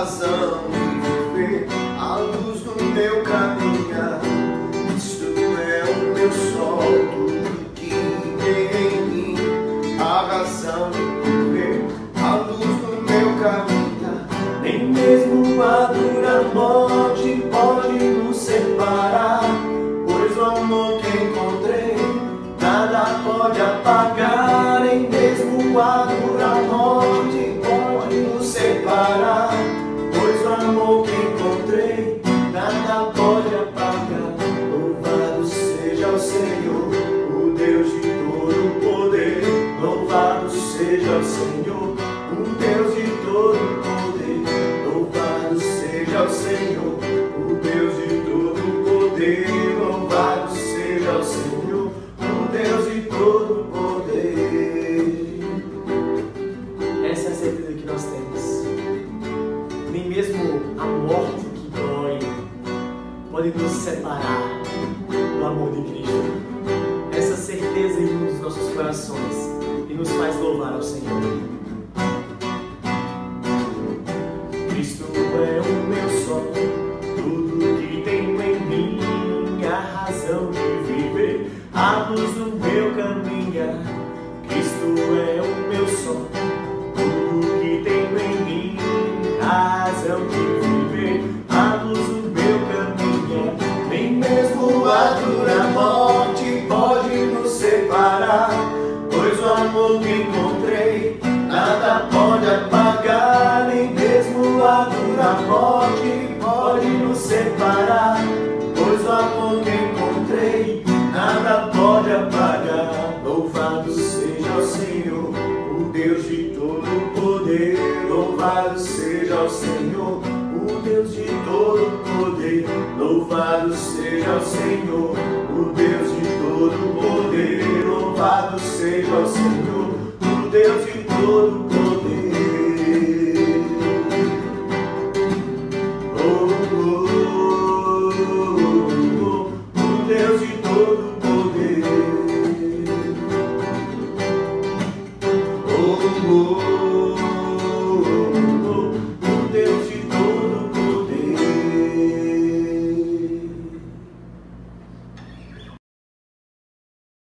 razão de viver, a luz do meu caminhar. Cristo é o meu sol, tudo que tem em mim, a razão de viver, a luz do meu caminhar. Nem mesmo a dura morte pode nos separar, pois o amor que encontrei nada pode apagar. Nem mesmo a Senhor, o Deus de todo poder. Louvado seja o Senhor, o Deus de todo poder. Louvado seja o Senhor, o Deus de todo poder. Louvado seja o Senhor, o Deus de todo poder. Essa é a certeza que nós temos. Nem mesmo a morte que dói pode nos separar do amor de Cristo. Essa certeza inunda os nossos corações e nos faz louvar ao Senhor. Cristo é o meu sol, tudo que tenho em mim, a razão de viver, a luz do meu caminhar. Cristo é o amor que encontrei nada pode apagar, nem mesmo a dura morte pode nos separar, pois o amor que encontrei nada pode apagar. Louvado seja o Senhor, o Deus de todo poder. Louvado seja o Senhor, o Deus de todo poder. Louvado seja o Senhor, o Deus de todo